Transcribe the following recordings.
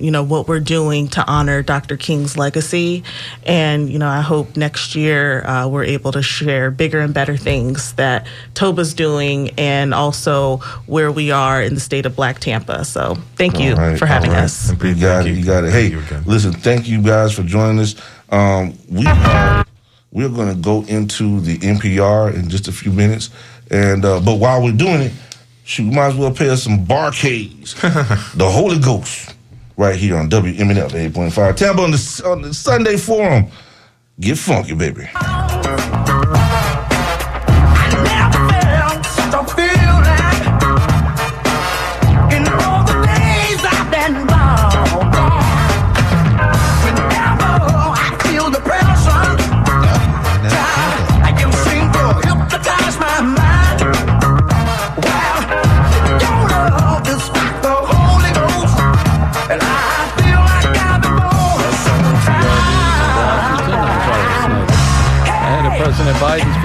you know, what we're doing to honor Dr. King's legacy. And, you know, I hope next year uh, we're able to share bigger and better things that Toba's doing and also where we are in the state of Black Tampa. So thank you right, for having right. us. You got it. You got it. Hey, listen, thank you guys for joining us. Um, we are we're going to go into the NPR in just a few minutes, and uh, but while we're doing it, shoot, might as well pay us some barcades. the Holy Ghost, right here on point five. Tampa on the on the Sunday Forum. Get funky, baby.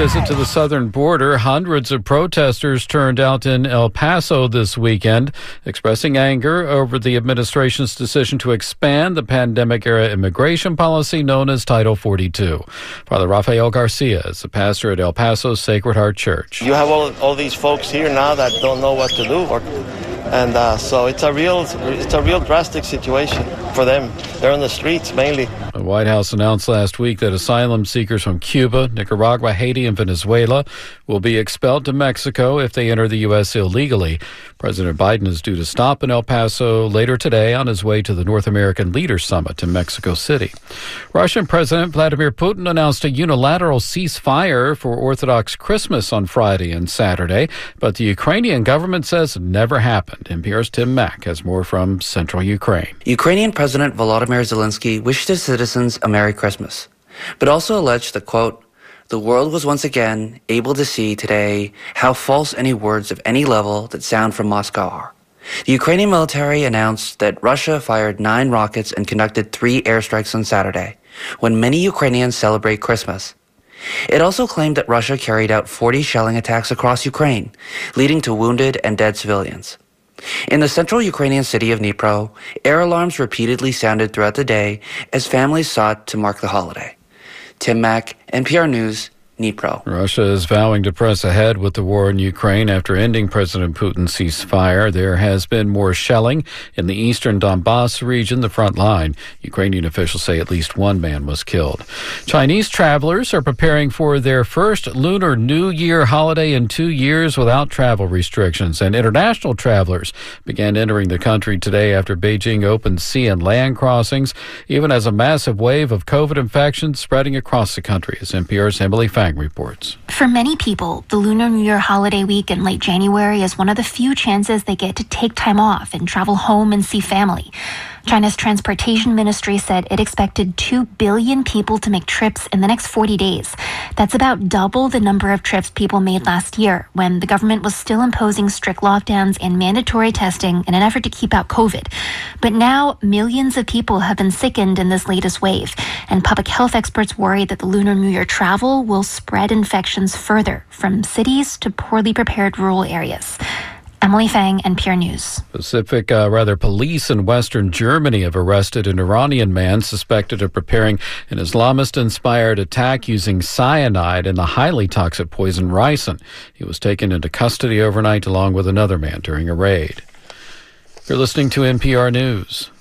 Visit to the southern border, hundreds of protesters turned out in El Paso this weekend, expressing anger over the administration's decision to expand the pandemic era immigration policy known as Title 42. Father Rafael Garcia is a pastor at El Paso's Sacred Heart Church. You have all, all these folks here now that don't know what to do. Or, and uh, so it's a real it's a real drastic situation for them. They're on the streets mainly. The White House announced last week that asylum seekers from Cuba, Nicaragua, Haiti, and Venezuela will be expelled to Mexico if they enter the U.S. illegally. President Biden is due to stop in El Paso later today on his way to the North American Leaders Summit in Mexico City. Russian President Vladimir Putin announced a unilateral ceasefire for Orthodox Christmas on Friday and Saturday, but the Ukrainian government says never happened. NPR's Tim Mak has more from central Ukraine. Ukrainian President Volodymyr Zelensky wished his citizens a Merry Christmas, but also alleged that, quote, the world was once again able to see today how false any words of any level that sound from Moscow are. The Ukrainian military announced that Russia fired nine rockets and conducted three airstrikes on Saturday, when many Ukrainians celebrate Christmas. It also claimed that Russia carried out 40 shelling attacks across Ukraine, leading to wounded and dead civilians. In the central Ukrainian city of Dnipro, air alarms repeatedly sounded throughout the day as families sought to mark the holiday. Tim Mak, NPR News, Dnipro. Russia is vowing to press ahead with the war in Ukraine after ending President Putin's ceasefire. There has been more shelling in the eastern Donbass region, the front line. Ukrainian officials say at least one man was killed. Chinese travelers are preparing for their first Lunar New Year holiday in two years without travel restrictions, and international travelers began entering the country today after Beijing opened sea and land crossings, even as a massive wave of COVID infections spreading across the country, as NPR's Emily Feng reports. For many people, the Lunar New Year holiday week in late January is one of the few chances they get to take time off and travel home and see family. China's transportation ministry said it expected 2 billion people to make trips in the next 40 days. That's about double the number of trips people made last year when the government was still imposing strict lockdowns and mandatory testing in an effort to keep out COVID. But now millions of people have been sickened in this latest wave, and public health experts worry that the Lunar New Year travel will spread infections further from cities to poorly prepared rural areas. Emily Feng, NPR News. Pacific, uh, rather, police in Western Germany have arrested an Iranian man suspected of preparing an Islamist inspired attack using cyanide and the highly toxic poison ricin. He was taken into custody overnight along with another man during a raid. You're listening to NPR News.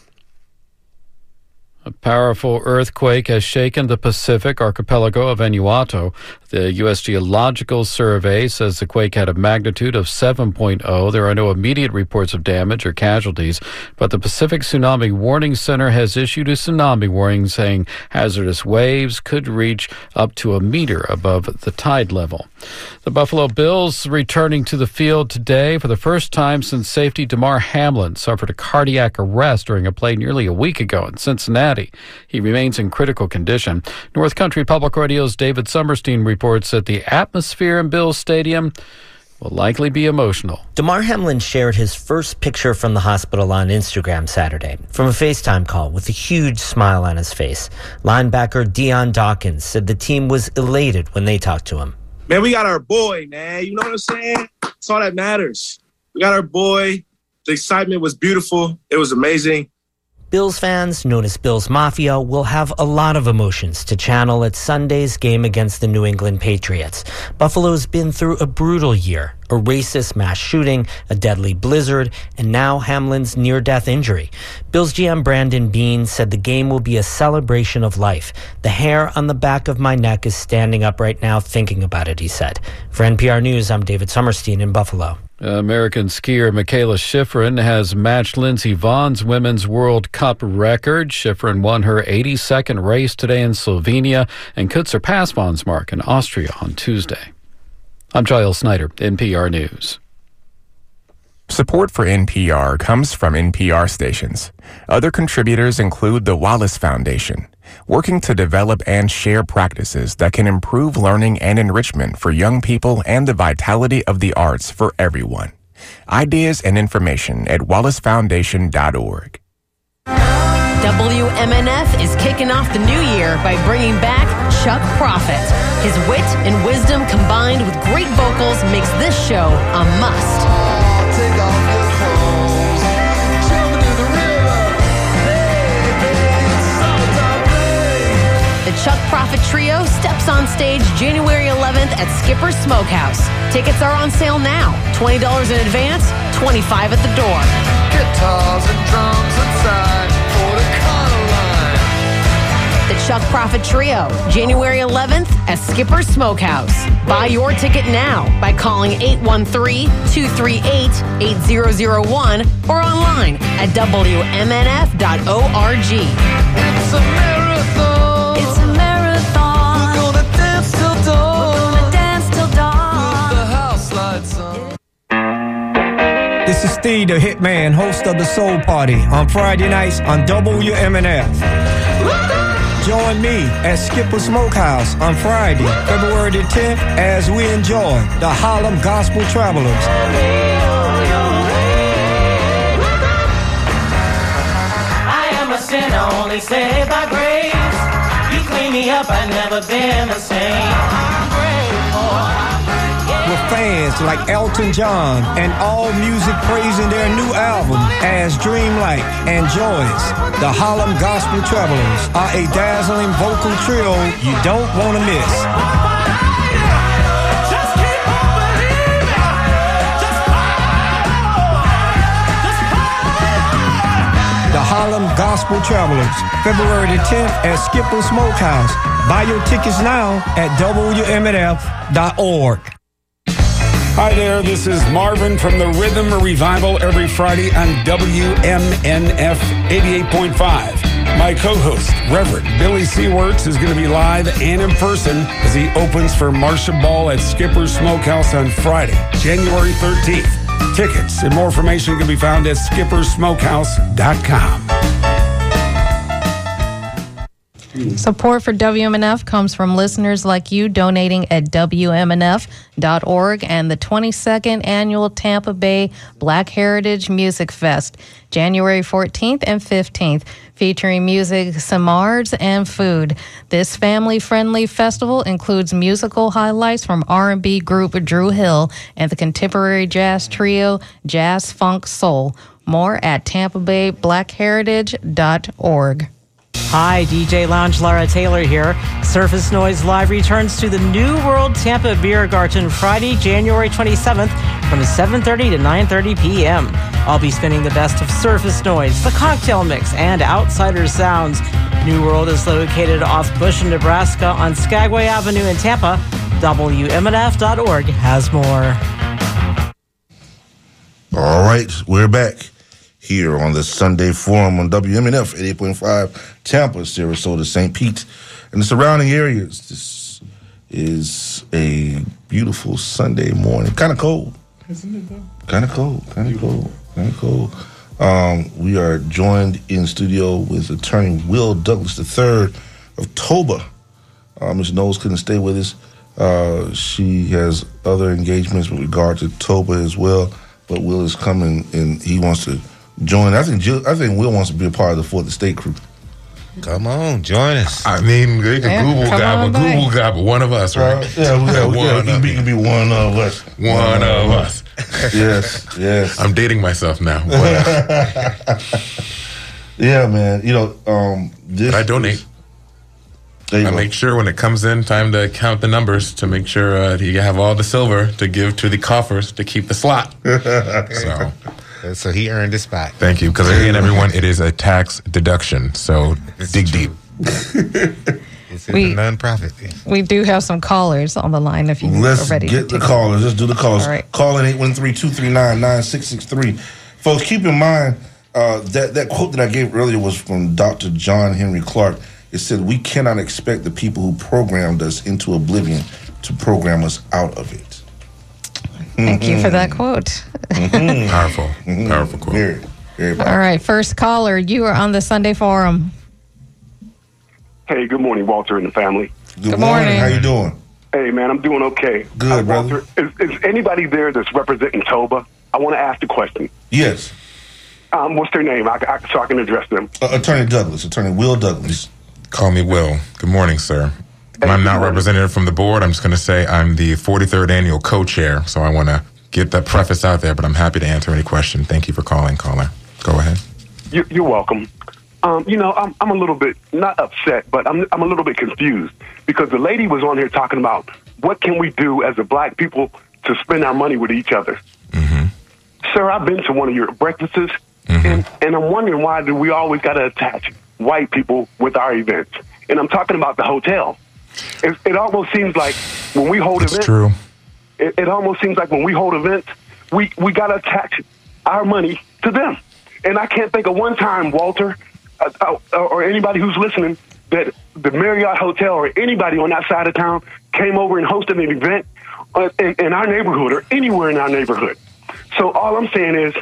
A powerful earthquake has shaken the Pacific archipelago of Vanuatu. The U.S. Geological Survey says the quake had a magnitude of 7.0. There are no immediate reports of damage or casualties, but the Pacific Tsunami Warning Center has issued a tsunami warning saying hazardous waves could reach up to a meter above the tide level. The Buffalo Bills returning to the field today for the first time since safety Damar Hamlin suffered a cardiac arrest during a play nearly a week ago in Cincinnati. He remains in critical condition. North Country Public Radio's David Sommerstein reports that the atmosphere in Bills Stadium will likely be emotional. Damar Hamlin shared his first picture from the hospital on Instagram Saturday from a FaceTime call with a huge smile on his face. Linebacker Dion Dawkins said the team was elated when they talked to him. Man, we got our boy, man. You know what I'm saying? That's all that matters. We got our boy. The excitement was beautiful. It was amazing. Bills fans, known as Bills Mafia, will have a lot of emotions to channel at Sunday's game against the New England Patriots. Buffalo's been through a brutal year, a racist mass shooting, a deadly blizzard, and now Hamlin's near death injury. Bills GM Brandon Beane said the game will be a celebration of life. The hair on the back of my neck is standing up right now thinking about it, he said. For NPR News, I'm David Sommerstein in Buffalo. American skier Mikaela Shiffrin has matched Lindsey Vonn's Women's World Cup record. Shiffrin won her 82nd race today in Slovenia and could surpass Vogn's mark in Austria on Tuesday. I'm Giles Snyder, NPR News. Support for NPR comes from NPR stations. Other contributors include the Wallace Foundation, working to develop and share practices that can improve learning and enrichment for young people and the vitality of the arts for everyone. Ideas and information at wallacefoundation.org. WMNF is kicking off the new year by bringing back Chuck Prophet. His wit and wisdom combined with great vocals makes this show a must. Chuck Prophet Trio steps on stage January 11th at Skipper's Smokehouse. Tickets are on sale now. $20 in advance, 25 at the door. Guitars and drums inside for the line. The Chuck Prophet Trio, January 11th at Skipper's Smokehouse. Buy your ticket now by calling 813-238-8001 or online at WMNF.org. Steve, the Hitman, host of the Soul Party on Friday nights on WMNF. Join me at Skipper Smokehouse on Friday, February the 10th, as we enjoy the Harlem Gospel Travelers. I am a sinner, only saved by grace. You clean me up, I've never been the same. With fans like Elton John and all music praising their new album as dreamlike and Joyous. The Harlem Gospel Travelers are a dazzling vocal trio you don't want to miss. Just keep on believing. Just The Harlem Gospel Travelers, February the 10th at Skipper Smokehouse. Buy your tickets now at WMNF.org. Hi there, this is Marvin from the Rhythm Revival every Friday on WMNF 88.5. My co host, Reverend Billy C. Wirtz, is going to be live and in person as he opens for Marcia Ball at Skipper's Smokehouse on Friday, January 13th. Tickets and more information can be found at skippersmokehouse.com. Support for WMNF comes from listeners like you donating at WMNF.org and the 22nd annual Tampa Bay Black Heritage Music Fest, January 14th and 15th, featuring music, samars, and food. This family-friendly festival includes musical highlights from R&B group Dru Hill and the contemporary jazz trio Jazz Funk Soul. More at tampabay.blackheritage.org. Hi, DJ Lounge Lara Taylor here. Surface Noise Live returns to the New World Tampa Beer Garden Friday, January 27th from 7:30 to 9:30 p.m. I'll be spinning the best of Surface Noise, the cocktail mix, and outsider sounds. New World is located off Busch, in Nebraska on Skagway Avenue in Tampa. WMNF.org has more. All right, we're back here on the Sunday Forum on WMNF 88.5 Tampa, Sarasota, St. Pete, and the surrounding areas. This is a beautiful Sunday morning. Kind of cold. Isn't it though? Kind of cold. Kind of cold. Kind of cold. Um, we are joined in studio with attorney Will Douglas III of Toba. Uh, Ms. Knowles couldn't stay with us. Uh, she has other engagements with regard to Toba as well. But Will is coming and he wants to join. I think Jill, I think Will wants to be a part of the Fourth Estate crew. Come on, join us. I mean, they can Yeah, Google come guy, on but. Google guy, one of us, right? Uh, yeah, we- yeah, we- yeah, one he of can be- he can be one of us. One of us. yes, yes. I'm dating myself now. Yeah, man. You know, um, this. But I donate. I make sure when it comes in time to count the numbers to make sure uh, you have all the silver to give to the coffers to keep the slot. so, so he earned his spot. Thank you. Because again, everyone, it is a tax deduction. So dig deep. It's We- a non-profit. We do have some callers on the line if you Let's are ready get to the take callers. Let's do the calls. All right. Call in 813-239-9663. Folks, keep in mind uh, that that quote that I gave earlier was from Dr. John Henrik Clarke. It said, "We cannot expect the people who programmed us into oblivion to program us out of it." Thank you for that quote. Mhm. Powerful, powerful quote. Very, very All right, first caller, you are on the Sunday Forum. Hey, good morning, Walter and the family. Good, morning. How you doing? Hey, man, I'm doing okay. Good, Uh, brother. Walter, is, is anybody there that's representing Toba? I want to ask the question. Yes, Um, what's their name? I, I, so I can address them. uh, Attorney Douglas, Attorney Will Douglas. Call me Will. Good morning, sir. I'm not representative from the board. I'm just going to say I'm the 43rd annual co-chair. So I want to get that preface out there, but I'm happy to answer any question. Thank you for calling, caller. Go ahead. You, you're welcome. Um, you know, I'm, I'm a little bit not upset, but I'm I'm a little bit confused because the lady was on here talking about what can we do as a black people to spend our money with each other. Sir, I've been to one of your breakfasts, and, and I'm wondering why do we always got to attach white people with our events? And I'm talking about the hotel. It, it almost seems like when we hold It's events, true. it, it almost seems like when we hold events, we, we got to attach our money to them. And I can't think of one time, Walter, uh, uh, or anybody who's listening, that the Marriott Hotel or anybody on that side of town came over and hosted an event uh, in, in our neighborhood or anywhere in our neighborhood. So all I'm saying is,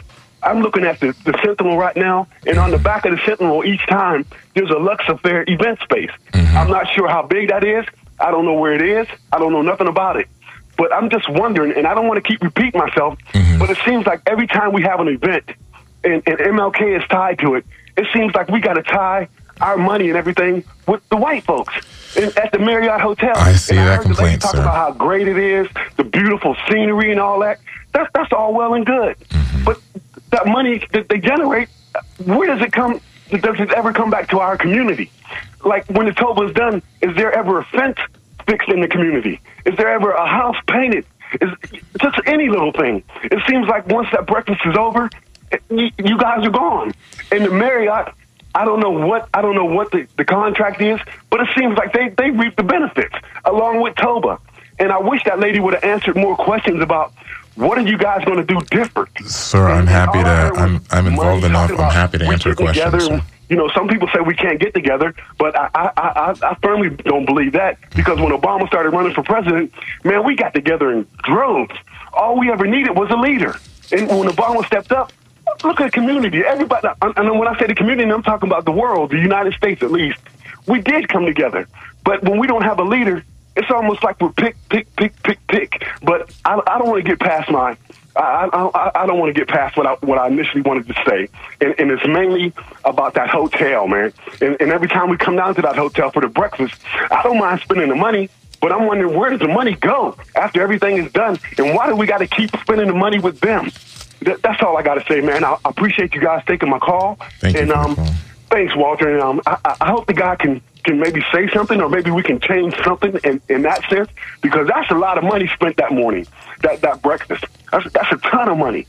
I'm looking at the, the Sentinel right now, and on the back of the Sentinel each time, there's a Lux Affair event space. I'm not sure how big that is. I don't know where it is. I don't know nothing about it. But I'm just wondering, and I don't want to keep repeating myself, but it seems like every time we have an event and, and MLK is tied to it, it seems like we got to tie our money and everything with the white folks in, at the Marriott Hotel. I see and I that heard the lady complaint, talk sir. about how great it is, the beautiful scenery and all that. That's that's all well and good, Mm-hmm. That money that they generate, where does it come? Does it ever come back to our community? Like when the Toba is done, is there ever a fence fixed in the community? Is there ever a house painted? Is just any little thing? It seems like once that breakfast is over, you, you guys are gone. And the Marriott, I don't know what I don't know what the, the contract is, but it seems like they they reap the benefits along with Toba. And I wish that lady would have answered more questions about what are you guys going to do different. Sir, I'm happy to, I'm, I'm involved enough. I'm happy to answer questions, together You know, some people say we can't get together, but I, I, I, I firmly don't believe that because when Obama started running for president, man, we got together in droves. All we ever needed was a leader. And when Obama stepped up, look at the community. Everybody, and and when I say the community, I'm talking about the world, the United States at least. We did come together. But when we don't have a leader, it's almost like we're pick, pick, pick, pick, pick. But I, I don't want to get past my. I, I, I don't want to get past what I, what I initially wanted to say, and, and it's mainly about that hotel, man. And, and every time we come down to that hotel for the breakfast, I don't mind spending the money, but I'm wondering where does the money go after everything is done, and why do we got to keep spending the money with them? That, that's all I got to say, man. I, I appreciate you guys taking my call, Thank you and um, thanks, Walter. And um, I- I hope the guy can can maybe say something, or maybe we can change something in, in that sense, because that's a lot of money spent that morning, that that breakfast. That's that's a ton of money.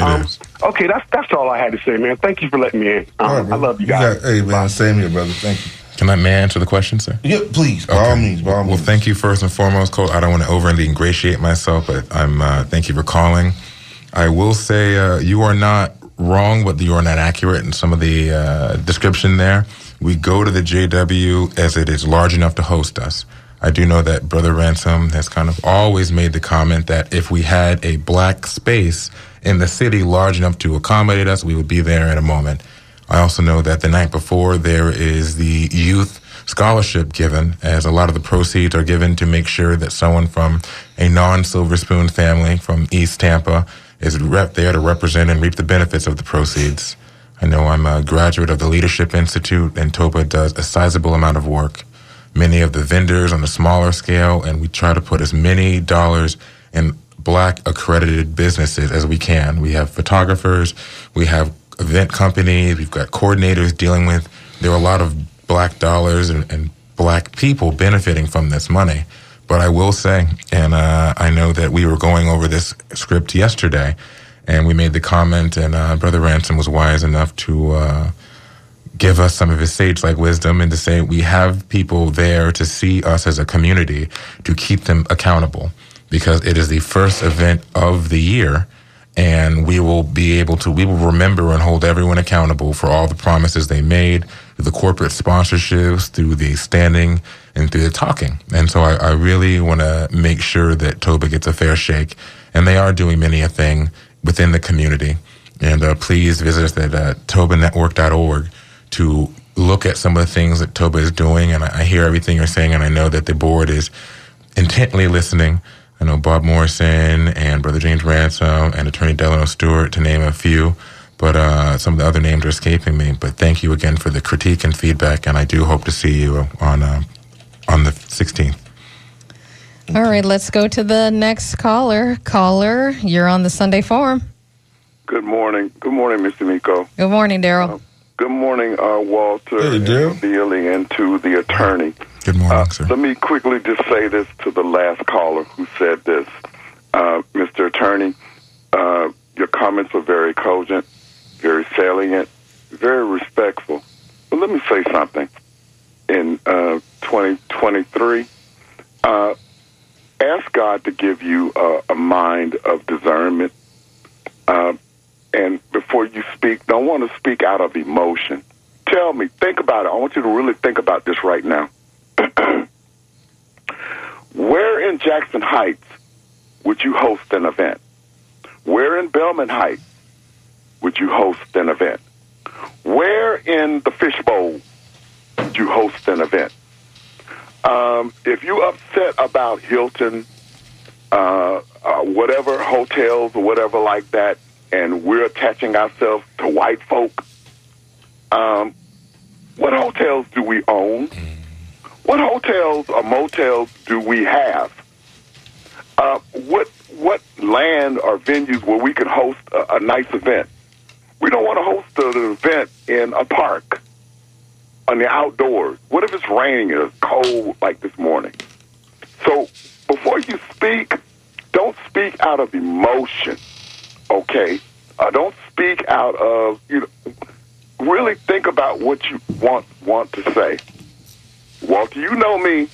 um, Okay, that's that's all I had to say, man. Thank you for letting me in. Um, I love you guys. hey, man, same here, brother. Thank you. Can I may I answer the question, sir? Yeah, please. By all means. By all well, thank you first and foremost, Cole. I don't want to overly ingratiate myself, but I'm. Uh, thank you for calling. I will say uh, you are not wrong, but you are not accurate in some of the uh, description there. We go to the JW as it is large enough to host us. I do know that Brother Ransom has kind of always made the comment that if we had a black space in the city large enough to accommodate us, we would be there in a moment. I also know that the night before there is the youth scholarship given, as a lot of the proceeds are given to make sure that someone from a non-Silver Spoon family from East Tampa is rep there to represent and reap the benefits of the proceeds. I know I'm a graduate of the Leadership Institute, and Toba does a sizable amount of work. Many of the vendors on a smaller scale, and we try to put as many dollars in black accredited businesses as we can. We have photographers, we have event companies, we've got coordinators dealing with. There are a lot of black dollars and, and black people benefiting from this money. But I will say, and uh, I know that we were going over this script yesterday, and we made the comment, and uh, Brother Ransom was wise enough to uh, give us some of his sage-like wisdom and to say we have people there to see us as a community to keep them accountable. Because it is the first event of the year and we will be able to we will remember and hold everyone accountable for all the promises they made through the corporate sponsorships through the standing and through the talking. And so i, I really want to make sure that toba gets a fair shake. And they are doing many a thing within the community and uh, please visit us at uh, tobanetwork.org to look at some of the things that toba is doing and I, I hear everything you're saying and i know that the board is intently listening I know Bob Morrison and Brother James Ransom and Attorney Delano Stewart, to name a few. But uh, some of the other names are escaping me. But thank you again for the critique and feedback, and I do hope to see you on uh, on the 16th. All right, let's go to the next caller. Caller, you're on the Sunday Forum. Good morning. Good morning, Mr. Miko. Good morning, Daryl. Good morning, uh, Walter, and Billy, and to the attorney. Good morning, sir. Let me quickly just say this to the last caller who said this. Uh, Mr. Attorney, uh, your comments were very cogent, very salient, very respectful. But let me say something. In uh, 2023, uh, ask God to give you a, mind of discernment. Uh, and before you speak, don't want to speak out of emotion. Tell me, think about it. I want you to really think about this right now. Where in Jackson Heights would you host an event? Where in Belmont Heights would you host an event? Where in the Fishbowl would you host an event? Um, if you upset about Hilton, uh, uh, whatever hotels or whatever like that, and we're attaching ourselves to white folk, um, what hotels do we own? What hotels or motels do we have? Uh, what what land or venues where we can host a, a nice event? We don't want to host an event in a park on the outdoors. What if it's raining and it's cold like this morning? So before you speak, don't speak out of emotion. Okay, uh, don't speak out of you know. Really think about what you want want to say. Walter, you know me.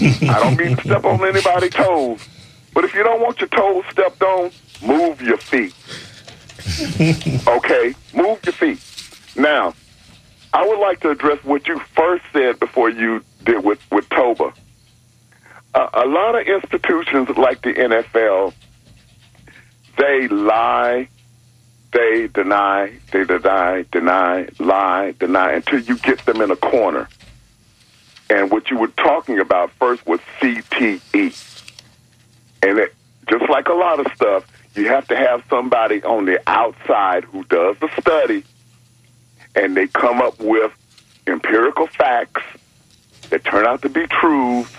I don't mean to step on anybody's toes, but if you don't want your toes stepped on, move your feet. okay, move your feet. Now, I would like to address what you first said before you did with with Toba. Uh, a lot of institutions like the NFL, they lie, they deny, they deny, deny, lie, deny until you get them in a corner. And what you were talking about first was CTE. And it, just like a lot of stuff, you have to have somebody on the outside who does the study and they come up with empirical facts that turn out to be truths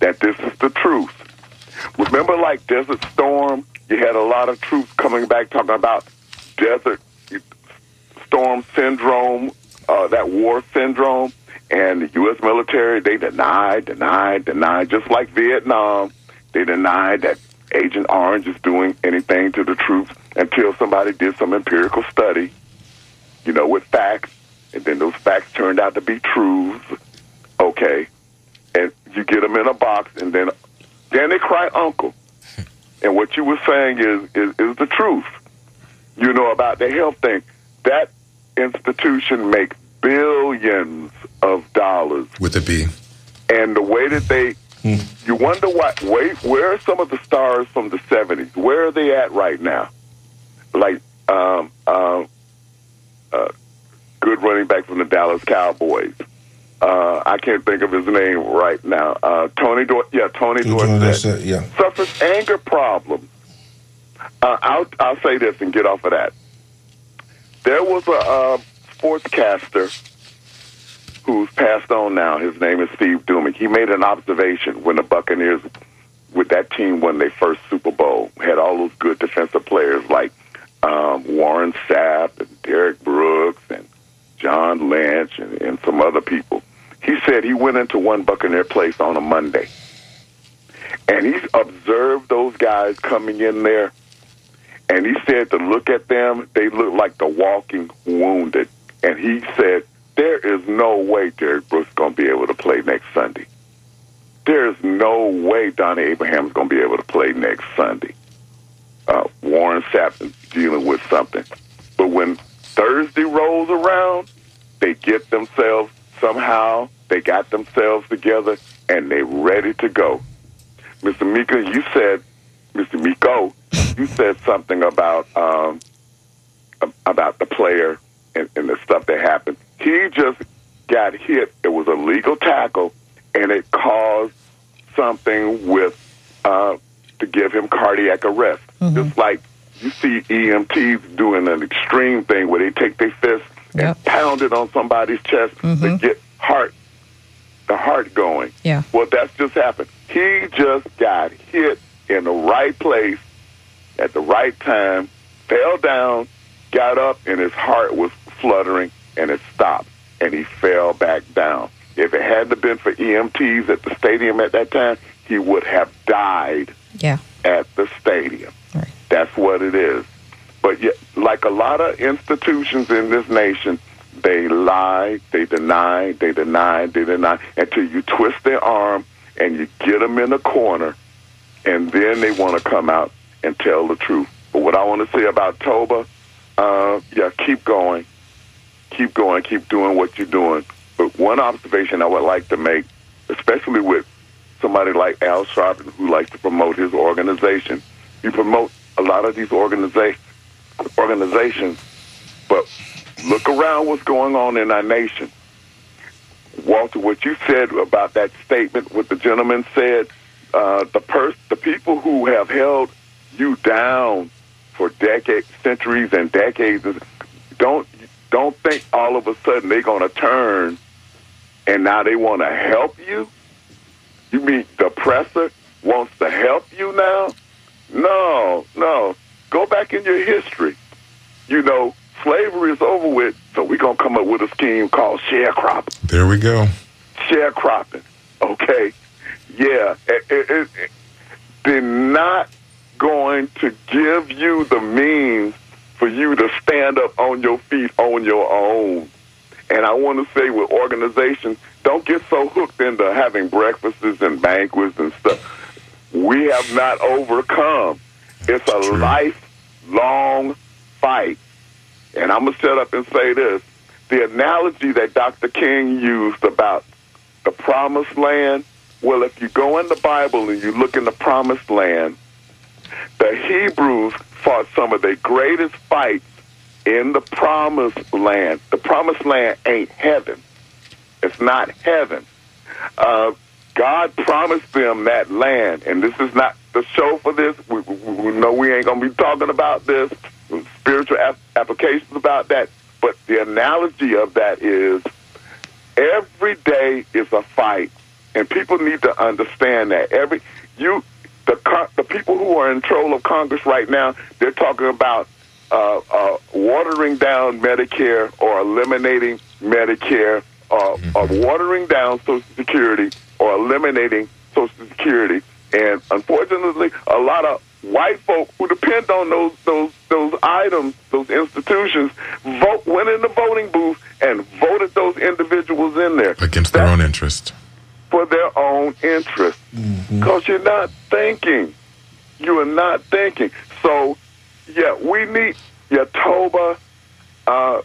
that this is the truth. Remember, like Desert Storm, you had a lot of troops coming back talking about Desert Storm syndrome, uh, that war syndrome, and the U.S. military, they denied, denied, denied, just like Vietnam, they denied that Agent Orange is doing anything to the troops until somebody did some empirical study, you know, with facts, and then those facts turned out to be truths. Okay, and you get them in a box, and then then they cry uncle. And what you were saying is, is is the truth. You know about the health thing. That institution makes billions of dollars, With a B. and the way that they, you wonder what. Wait, where are some of the stars from the '70s? Where are they at right now? Like, um, um, uh, good running back from the Dallas Cowboys. Uh, I can't think of his name right now. Uh, Tony, Dor- yeah, Tony Dorsett yeah. suffers anger problem. Uh, I'll, I'll say this and get off of that. There was a uh, sportscaster who's passed on now. His name is Steve Duemig. He made an observation when the Buccaneers, with that team, won their first Super Bowl, had all those good defensive players like um, Warren Sapp and Derrick Brooks and John Lynch and, and some other people. He said he went into one Buccaneer place on a Monday, and he observed those guys coming in there, and he said to look at them, they look like the walking wounded. And he said, there is no way Derrick Brooks is going to be able to play next Sunday. There is no way Donnie Abraham's going to be able to play next Sunday. Uh, Warren Sapp is dealing with something. But when Thursday rolls around, they get themselves somehow, they got themselves together, and they're ready to go. Mr. Mika, you said, Mr. Miko, you said something about um, about the player and, and the stuff that happened. He just got hit. It was a legal tackle, and it caused something with uh, to give him cardiac arrest. Just like you see EMTs doing an extreme thing where they take their fist and pound it on somebody's chest to mm-hmm. get heart the heart going. Yeah. Well, that's just happened. He just got hit in the right place at the right time, fell down, got up, and his heart was fluttering, and it stopped, and he fell back down. If it hadn't been for EMTs at the stadium at that time, he would have died Yeah. at the stadium. That's what it is. But yet, like a lot of institutions in this nation, they lie, they deny, they deny, they deny until you twist their arm and you get them in a corner, and then they want to come out and tell the truth. But what I want to say about Toba, uh, yeah, keep going, keep going, keep doing what you're doing. But one observation I would like to make, especially with somebody like Al Sharpton who likes to promote his organization, you promote a lot of these organiza- organizations, but look around what's going on in our nation. Walter, what you said about that statement, what the gentleman said, uh, the pers- the people who have held you down for decades, centuries, and decades, don't don't think all of a sudden they're going to turn and now they want to help you. You mean the oppressor wants to help you now? No, no. Go back in your history. You know, slavery is over with, so we're going to come up with a scheme called sharecropping. There we go. Sharecropping. Okay? Yeah. It, it, it, they're not going to give you the means for you to stand up on your feet on your own. And I want to say with organizations, don't get so hooked into having breakfasts and banquets and stuff. We have not overcome. It's a lifelong fight. And I'm going to shut up and say this. The analogy that Dr. King used about the promised land, well, if you go in the Bible and you look in the promised land, the Hebrews fought some of their greatest fights in the promised land. The promised land ain't heaven. It's not heaven. Uh, God promised them that land, and this is not the show for this. We, we, we know we ain't going to be talking about this, spiritual ap- applications about that. But the analogy of that is every day is a fight, and people need to understand that. Every you the con- the people who are in control of Congress right now, they're talking about uh, uh, watering down Medicare or eliminating Medicare, uh, or watering down Social Security or eliminating Social Security. And unfortunately, a lot of white folk who depend on those those those items, those institutions, vote went in the voting booth and voted those individuals in there Against their own interest. for their own interest. Because you're not thinking. You are not thinking. So, yeah, we need Yatoba uh,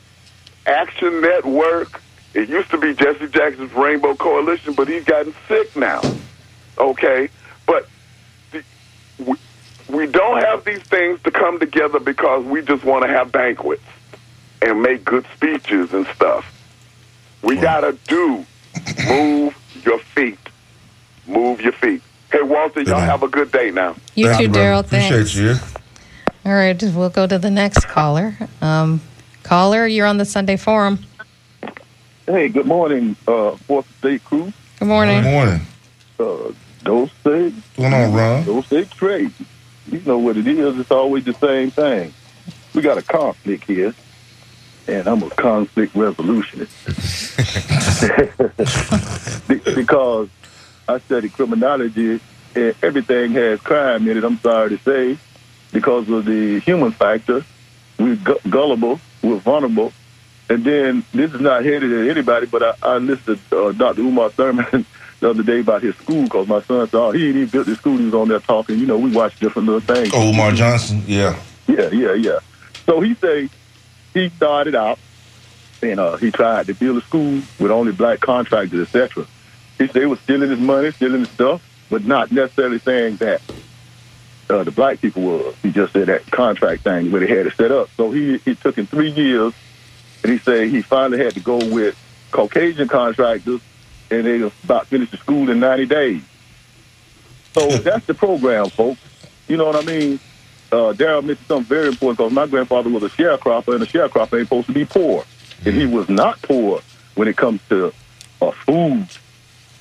Action Network. It used to be Jesse Jackson's Rainbow Coalition, but he's gotten sick now. Okay? But the, we, we don't have these things to come together because we just want to have banquets and make good speeches and stuff. We got to do move your feet. Move your feet. Hey, Walter, y'all have a good day now. You too, brother. Daryl. Appreciate Thanks. you. All right, we'll go to the next caller. Um, caller, you're on the Sunday Forum. Hey, good morning, uh, Fourth State crew. Good morning. Good morning. Uh, those things. What's going on, Ron? Those things crazy. You know what it is. It's always the same thing. we got a conflict here, and I'm a conflict resolutionist. Be- because I study criminology, and everything has crime in it. I'm sorry to say, because of the human factor, we're gu- gullible, we're vulnerable, and then this is not headed at anybody, but I, I listened to uh, Dr. Umar Thurman the other day about his school because my son said, oh, he ain't even built his school. He was on there talking. You know, we watch different little things. Oh, Umar Johnson, yeah. Yeah, yeah, yeah. So he say he started out and uh, he tried to build a school with only black contractors, etc. He said they was stealing his money, stealing his stuff, but not necessarily saying that uh, the black people were. He just said that contract thing where they had it set up. So he it took him three years, and he said he finally had to go with Caucasian contractors, and they about finished the school in 90 days. So that's the program, folks. You know what I mean? Uh, Daryl mentioned something very important because my grandfather was a sharecropper, and a sharecropper ain't supposed to be poor. And he was not poor when it comes to uh, food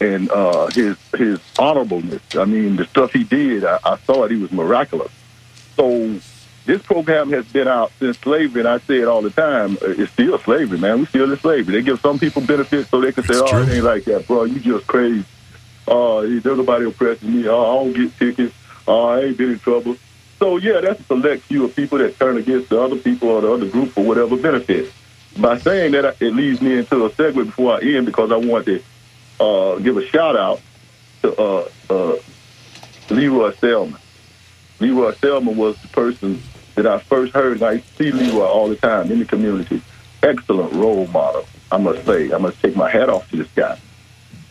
and uh, his his honorableness. I mean, the stuff he did, I, I thought he was miraculous. So this program has been out since slavery, and I say it all the time. uh, It's still slavery, man. We still in slavery. They give some people benefits so they can say, "Oh, it ain't like that, bro. You just crazy. Oh, there's nobody oppressing me. Oh, I don't get tickets. Oh, I ain't been in trouble." So yeah, that's a select few of people that turn against the other people or the other group for whatever benefit. By saying that, it leads me into a segue before I end because I want to uh, give a shout out to uh, uh, Leroy Selman. Leroy Selman was the person that I first heard, and I see Leroy all the time in the community. Excellent role model, I must say. I must take my hat off to this guy.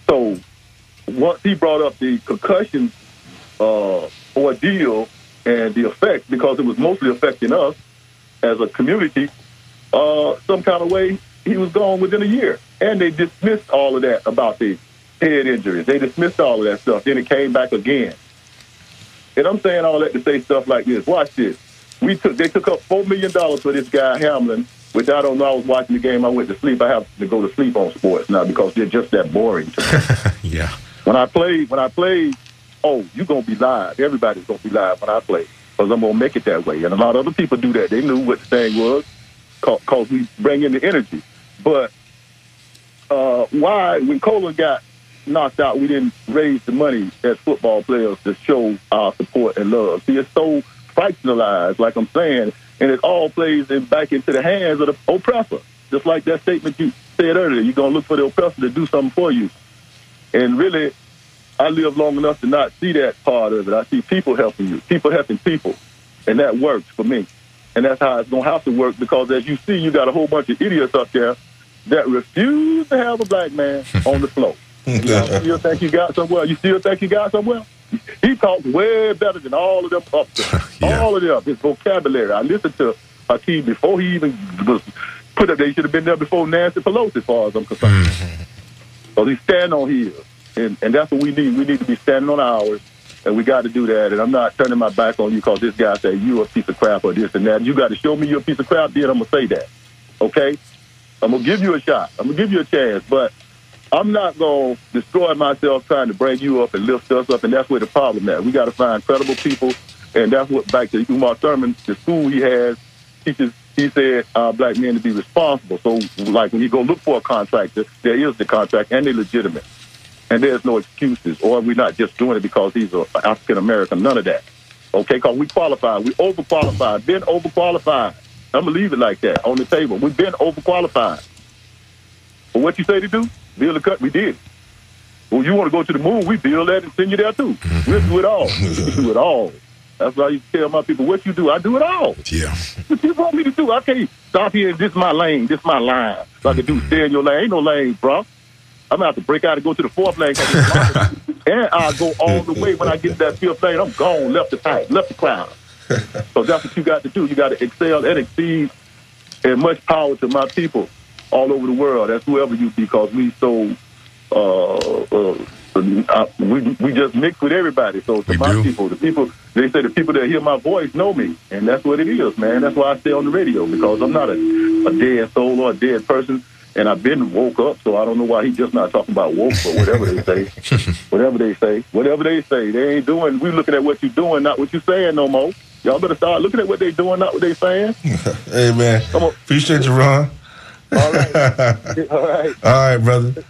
So once he brought up the concussion uh, ordeal and the effect, because it was mostly affecting us as a community, uh, some kind of way, he was gone within a year. And they dismissed all of that about the head injuries. They dismissed all of that stuff. Then it came back again. And I'm saying all that to say stuff like this. Watch this. We took they took up four million dollars for this guy Hamlin, which I don't know. I was watching the game. I went to sleep. I have to go to sleep on sports now because they're just that boring. To me. yeah. When I played, when I played, oh, you're gonna be live. Everybody's gonna be live when I play because I'm gonna make it that way. And a lot of other people do that. They knew what the thing was because we bring in the energy. But uh, why, when Colin got knocked out, we didn't raise the money as football players to show our support and love. See, it's so fractionalized, like I'm saying, and it all plays in, back into the hands of the oppressor. Just like that statement you said earlier, you're gonna look for the oppressor to do something for you. And really, I live long enough to not see that part of it. I see people helping you, people helping people, and that works for me. And that's how it's gonna have to work because, as you see, you got a whole bunch of idiots up there that refuse to have a black man on the floor. You know, still think you got somewhere? You still think you got somewhere? He talks way better than all of them up there. All of them. His vocabulary. I listened to uh, Hakeem before he even was put up there. He should have been there before Nancy Pelosi, as far as I'm concerned. Mm-hmm. So he's standing on his. And, and that's what we need. We need to be standing on ours. And we got to do that. And I'm not turning my back on you because this guy said you a piece of crap or this and that. You got to show me you're a piece of crap, then I'm going to say that. Okay? I'm going to give you a shot. I'm going to give you a chance. But I'm not going to destroy myself trying to bring you up and lift us up. And that's where the problem is. We got to find credible people. And that's what, back to Umar Thurman, the school he has teaches, he said, uh, black men to be responsible. So, like, when you go look for a contractor, there is the contract and they're legitimate. And there's no excuses. Or we're not just doing it because he's an African American. None of that. Okay? Because we qualified. We overqualified. Been overqualified. I'm to leave it like that on the table. We've been overqualified. But what you say to do? Build a cut. We did. Well, you want to go to the moon? We build that and send you there too. Mm-hmm. We'll do it all. We do it all. That's why I used to tell my people, what you do, I do it all. Yeah. What you want me to do? I can't stop here this is my lane, this is my line. So I can do mm-hmm. stay in your lane. Ain't no lane, bro. I'm gonna have to break out and go to the fourth lane. and I'll go all the way when I get to that fifth lane. I'm gone left to right, left to crowd. so that's what you got to do. You got to excel and exceed. And much power to my people all over the world. That's whoever you be, because we so uh, uh, uh, we we just mix with everybody. So to my people, the people they say the people that hear my voice know me, and that's what it is, man. That's why I stay on the radio because I'm not a, a dead soul or a dead person. And I've been woke up, so I don't know why he's just not talking about woke, but whatever they say, whatever they say, whatever they say, they ain't doing. We looking at what you're doing, not what you're saying no more. Y'all better start looking at what they doing, not what they saying. hey man, Come on. appreciate you, Ron. All right, all right. All right, brother.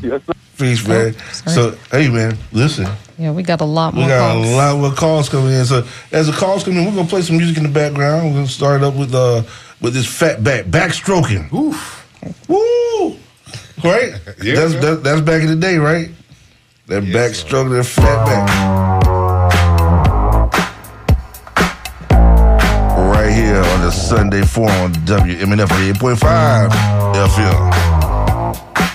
Yes, sir. Peace, man. So, hey, man, listen. Yeah, we got a lot more. We got calls. a lot more calls coming in. So, as the calls come in, we're gonna play some music in the background. We're gonna start up with uh with this fat back backstroking. Oof. Woo! Right? Yeah, that's. That, that's back in the day, right? That backstroking, that fat back. Sunday Forum on WMNF 8.5 FM.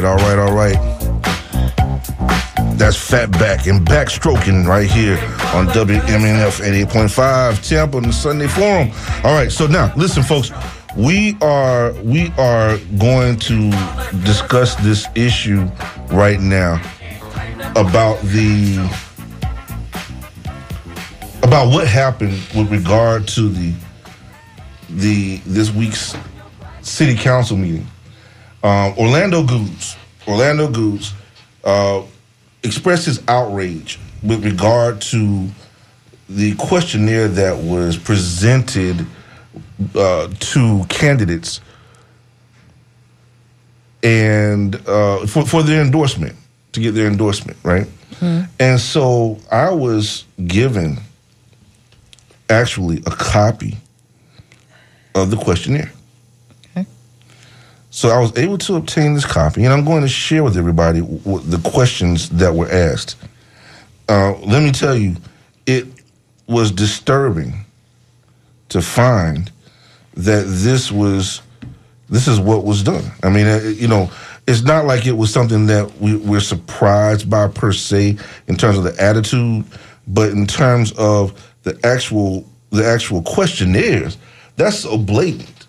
Right, all right, all right. That's fat back and backstroking right here on WMNF 88.5 Tampa on the Sunday Forum. All right, so now listen, folks. We are we are going to discuss this issue right now about the about what happened with regard to the the this week's city council meeting. Um, Orlando Gudes, Orlando Gudes, uh, expressed his outrage with regard to the questionnaire that was presented uh, to candidates and uh, for, for their endorsement, to get their endorsement, right? And so I was given actually a copy of the questionnaire. So I was able to obtain this copy, and I'm going to share with everybody the questions that were asked. Uh, let me tell you, it was disturbing to find that this was this is what was done. I mean, uh, you know, it's not like it was something that we, we're surprised by per se in terms of the attitude, but in terms of the actual the actual questionnaires, that's so blatant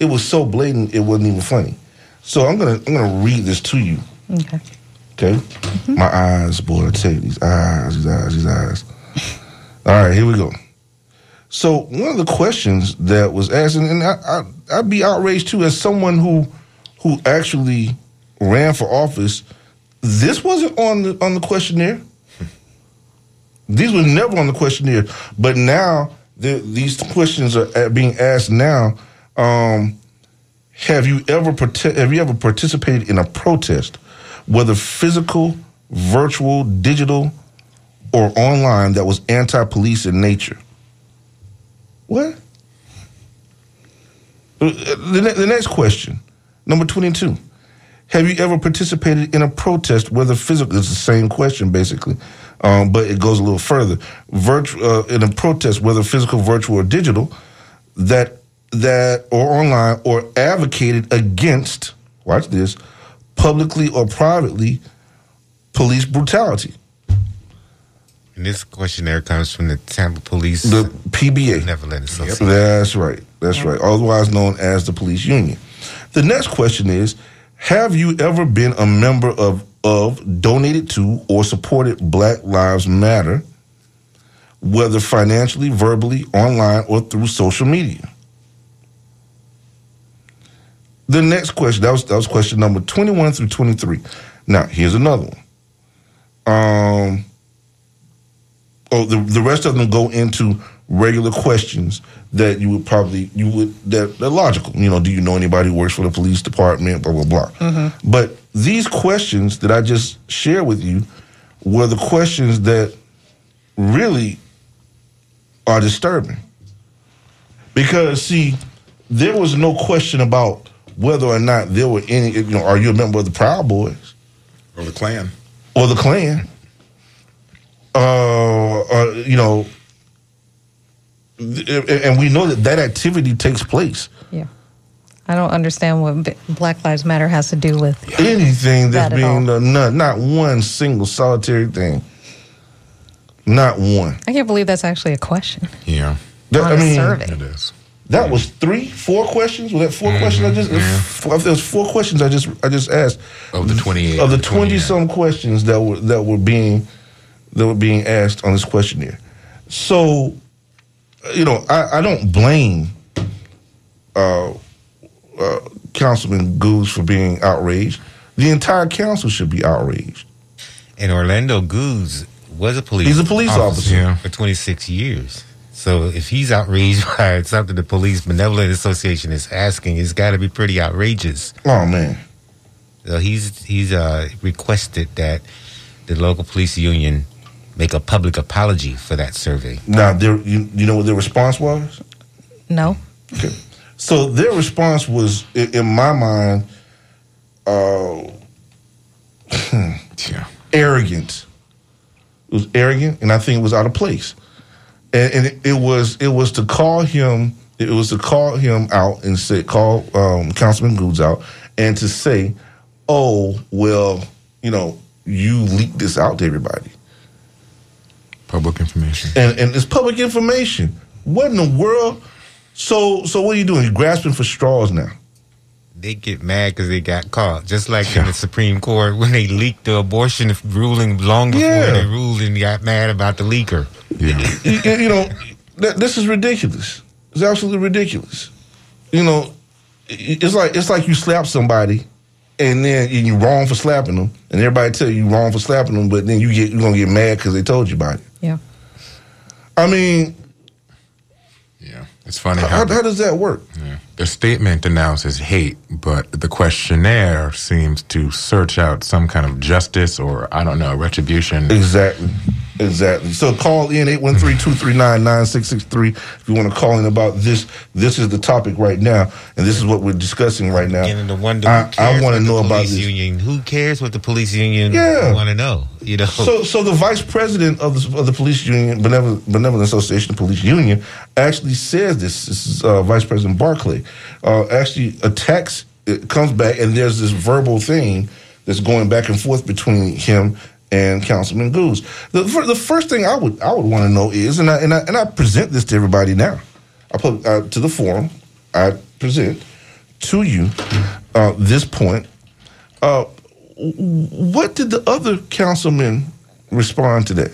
it was so blatant it wasn't even funny. So I'm gonna I'm gonna read this to you. Okay. Okay. My eyes, boy, I tell you, these eyes, these eyes, these eyes. All right, here we go. So one of the questions that was asked, and, and I, I, I'd be outraged too, as someone who who actually ran for office. This wasn't on the on the questionnaire. These were never on the questionnaire, but now the, these questions are uh, being asked now. Um, have you ever have you ever participated in a protest, whether physical, virtual, digital, or online, that was anti-police in nature? What? Uh, The, ne- the next question, number twenty-two. Have you ever participated in a protest, whether physical? It's the same question basically, um, but it goes a little further. Virtu- uh, in a protest, whether physical, virtual, or digital, that that or online or advocated against. Watch this, publicly or privately, police brutality. And this questionnaire comes from the Tampa Police The PBA. Benevolent Association. That's right. That's right. Otherwise known as the police union. The next question is Have you ever been a member of, of donated to, or supported Black Lives Matter, whether financially, verbally, online, or through social media? The next question, that was, that was question number 21 through 23. Now, here's another one. Um, oh, the, the rest of them go into regular questions that you would probably you would that they're logical. You know, do you know anybody who works for the police department? Blah blah blah. Mm-hmm. But these questions that I just shared with you were the questions that really are disturbing. Because see, there was no question about whether or not there were any. You know, are you a member of the Proud Boys or the Klan or the Klan? Uh, uh, you know, and we know that that activity takes place. Yeah. I don't understand what Black Lives Matter has to do with Anything that's That being done, not, not one single solitary thing, not one. I can't believe that's actually a question. Yeah. That, On I a mean, survey. It is. That was three, four questions. Was that 4 questions? I just four, there was four questions I just I just asked Of the 28. of the twenty some questions that were that were being that were being asked on this questionnaire. So, you know, I, I don't blame uh, uh, Councilman Gudes for being outraged. The entire council should be outraged. And Orlando Gudes was a police He's a police officer. for 26 years. So if he's outraged by something the Police Benevolent Association is asking, it's got to be pretty outrageous. Oh man. So he's he's uh, requested that the local police union make a public apology for that survey. Now, there, you, you know what their response was? No. Okay. So their response was, i- in my mind, uh, arrogant. It was arrogant, and I think it was out of place. And, and it, it was it was to call him it was to call him out and say call um, Councilman Gudes out and to say, oh well, you know, you leaked this out to everybody. Public information. and and it's public information. What in the world? So so what are you doing? You're grasping for straws now. They get mad because they got caught, just like in the Supreme Court when they leaked the abortion ruling long before Yeah. they ruled and got mad about the leaker. Yeah. you, you know, th- this is ridiculous. It's absolutely ridiculous. You know, it's like it's like you slap somebody, and then and you wrong for slapping them, and everybody tell you you wrong for slapping them, but then you get you're gonna get mad because they told you about it. Yeah. I mean, Yeah, It's funny how, how, how does that work? The statement denounces hate, but the questionnaire seems to search out some kind of justice or, I don't know, retribution. Exactly. Exactly. So call in 813-239-9663 if you want to call in about this. This is the topic right now, and this is what we're discussing right now. Beginning to wonder I, I want to the know about police this. union. Who cares what the police union Yeah. want to know? You know. So, so the vice president of the, of the police union, benevolent, benevolent association, police union, actually says this. This is uh, Vice President Barclay. Uh, actually attacks. It comes back, and there's this verbal thing that's going back and forth between him and Councilman Gudes. The, the first thing I would I would want to know is, and I, and I and I present this to everybody now. I put uh, to the forum. I present to you uh, this point. Uh, what did the other councilmen respond to that?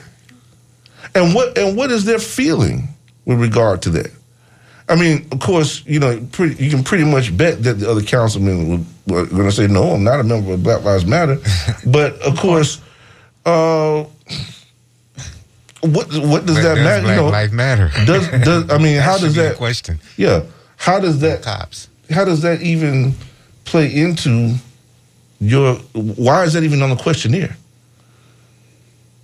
And what and what is their feeling with regard to that? I mean, of course, you know, pretty, you can pretty much bet that the other councilmen would, were going to say, "No, I'm not a member of Black Lives Matter." but of course, uh, what what does But that does matter? Black you know, Lives matter? Does does I mean, how does that question? Yeah, how does that cops? How does that even play into your? Why is that even on the questionnaire?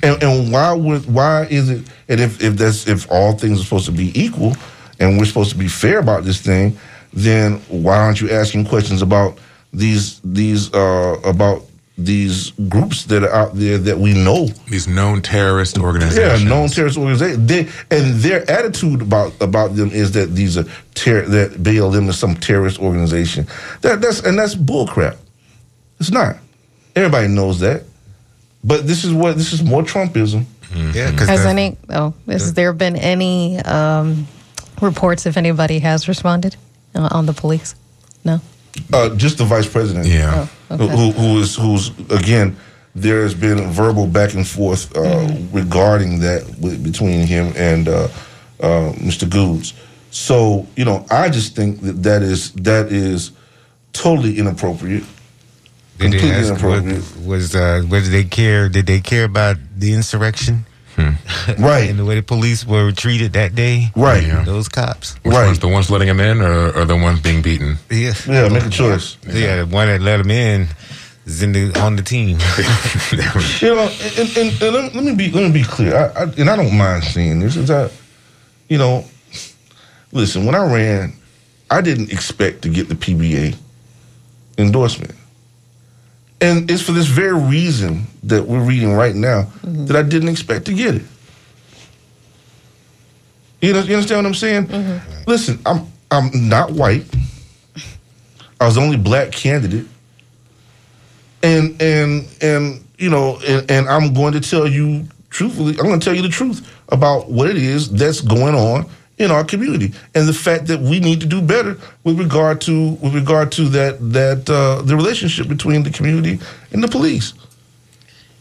And, and why would why is it? And if if that's if all things are supposed to be equal, and we're supposed to be fair about this thing, then why aren't you asking questions about these these uh, about these groups that are out there that we know. These known terrorist organizations. Yeah, known terrorist organizations. They, and their attitude about about them is that these are ter- that BLM is some terrorist organization. That that's and that's bullcrap. It's not. Everybody knows that. But this is what this is more Trumpism. Yeah, Has any? Oh, has there been any um, reports if anybody has responded uh, on the police? No. Uh, just the vice president. Yeah. Oh, okay. who, who is who's again? There has been verbal back and forth uh, Mm-hmm. regarding that with, between him and uh, uh, Mr. Gudes. So you know, I just think that that is that is totally inappropriate. Did they Completely ask what, inappropriate. was uh, whether they care? Did they care about the insurrection? Hmm. right. and the way the police were treated that day. Right. Yeah. Those cops. Which ones? The ones letting him in, or, or the ones being beaten? Yeah. Yeah, make a choice. Yeah, the one that let him in is in the on the team. You know, and, and, and let, let me be let me be clear, I, I, and I don't mind saying this. Is that you know, listen, when I ran, I didn't expect to get the PBA endorsement, and it's for this very reason that we're reading right now mm-hmm. that I didn't expect to get it. You know, you understand what I'm saying? Mm-hmm. Listen, I'm I'm not white. I was the only black candidate and and and you know and, and i'm going to tell you truthfully i'm going to tell you the truth about what it is that's going on in our community and the fact that we need to do better with regard to with regard to that that uh, the relationship between the community and the police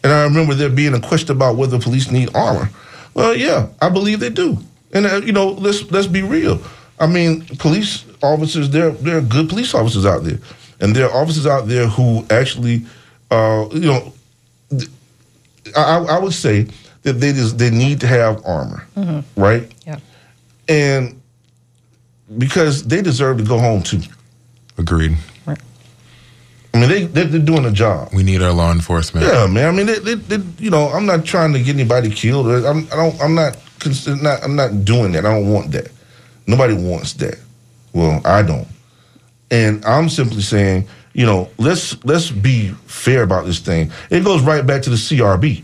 and i remember there being a question about whether police need armor well yeah i believe they do and uh, you know let's let's be real i mean police officers there there are good police officers out there and there are officers out there who actually, uh, you know, I, I would say that they just they need to have armor, Mm-hmm. right? Yeah. And because they deserve to go home too. Agreed. Right. I mean, they they're, they're doing a job. We need our law enforcement. Yeah, man. I mean, they, they, they, you know, I'm not trying to get anybody killed. I'm, I don't. I'm not. cons- Not. I'm not doing that. I don't want that. Nobody wants that. Well, I don't. And I'm simply saying, you know, let's let's be fair about this thing. It goes right back to the CRB,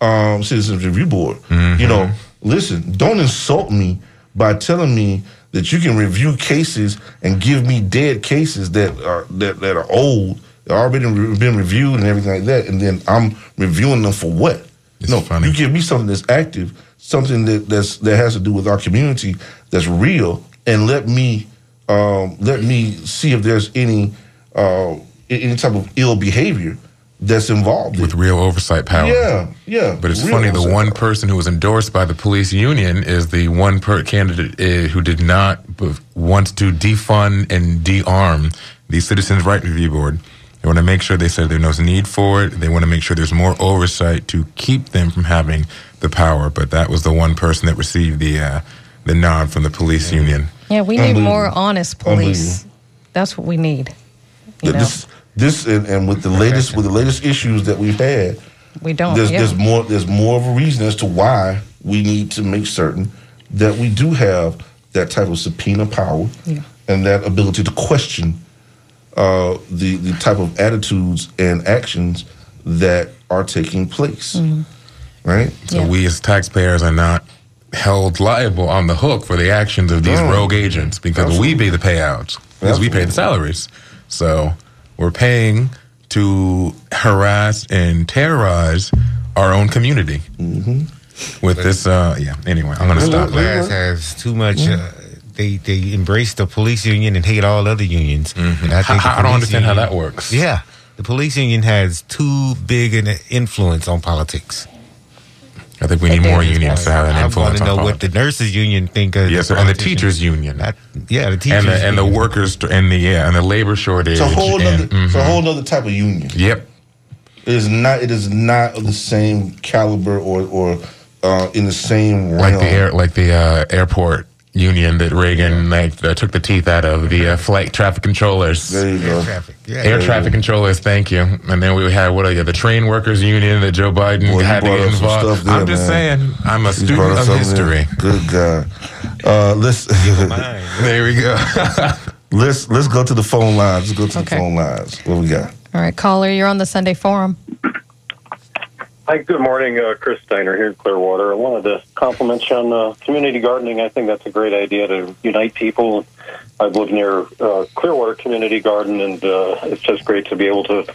um, Citizens Review Board. You know, listen, don't insult me by telling me that you can review cases and give me dead cases that are that, that are old, that already been reviewed and everything like that, and then I'm reviewing them for what? no, you give me something that's active, something that that's that has to do with our community that's real, and let me um, let me see if there's any uh, any type of ill behavior that's involved with real oversight power. Yeah, yeah. But it's funny. The oversight one person who was endorsed by the police union is the one per candidate uh, who did not b- want to defund and de-arm the Citizens Right Review Board. They want to make sure they said there's no need for it. They want to make sure there's more oversight to keep them from having the power. But that was the one person that received the uh, the nod from the police union. Yeah, we need more honest police. That's what we need. You know, This, this and, and with the latest with the latest issues that we've had, we don't. there's yeah. there's more there's more of a reason as to why we need to make certain that we do have that type of subpoena power Yeah. and that ability to question uh, the the type of attitudes and actions that are taking place, Mm-hmm. right? So we as taxpayers are not held liable on the hook for the actions of these No. rogue agents because we pay the payouts because we pay the salaries. So we're paying to harass and terrorize our own community. With this, uh, yeah. Anyway, I'm going to stop class has too much. Uh, they they embrace the police union and hate all other unions. And I, think How- I don't understand how that works. Yeah, the police union has too big an influence on politics. I think we need more unions to have an influence. I want to know what the nurses union think of. Yes, the and the teachers union. yeah, the teachers and the, and the workers and the yeah and the labor shortage. It's a whole and, nother, it's a mhm. whole nother type of union. Yep. It is not. It is not of the same caliber or or uh, in the same realm. like the air, like the uh, airport union that Reagan like uh, took the teeth out of the uh, flight traffic controllers. There you go. Yeah, Air traffic controllers, thank you. And then we had what are you, the train workers union that Joe Biden Boy, had to brought get involved. stuff there, I'm just man. saying, I'm a You student of something history. there. Good God. Uh, let's. There we go. let's let's go to the phone lines. Let's go to Okay. the phone lines. What we got? All right, caller, you're on the Sunday Forum. Hi, good morning. Uh, Chris Steiner here in Clearwater. I wanted to compliment you on uh, community gardening. I think that's a great idea to unite people. I've lived near uh, Clearwater Community Garden, and uh, it's just great to be able to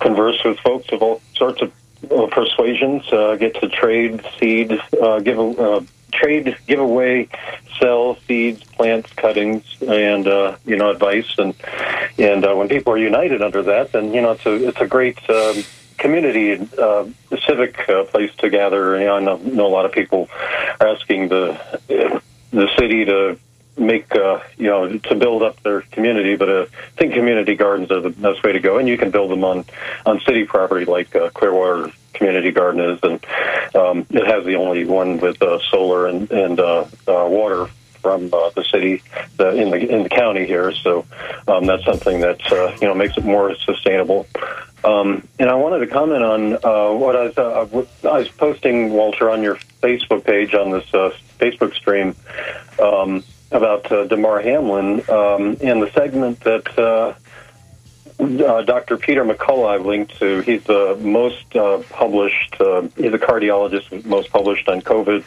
converse with folks of all sorts of uh, persuasions, uh, get to trade seeds, uh, give a, uh, trade, give away, sell seeds, plants, cuttings, and uh, you know advice. And and uh, when people are united under that, then you know it's a it's a great. Um, community uh, civic uh, place to gather. You know, I know, know a lot of people are asking the the city to make uh, you know to build up their community but uh, I think community gardens are the best way to go. And you can build them on on city property like uh, Clearwater Community Garden is. And um, it has the only one with uh, solar and and water from uh, the city the, in the in the county here. So um, that's something that uh, you know makes it more sustainable. Um, and I wanted to comment on uh, what I was, uh, w- I was posting, Walter, on your Facebook page on this uh, Facebook stream um, about uh, Damar Hamlin um, and the segment that. Uh, Dr. Peter McCullough, I've linked to. He's the most uh, published. Uh, he's a cardiologist, most published on COVID,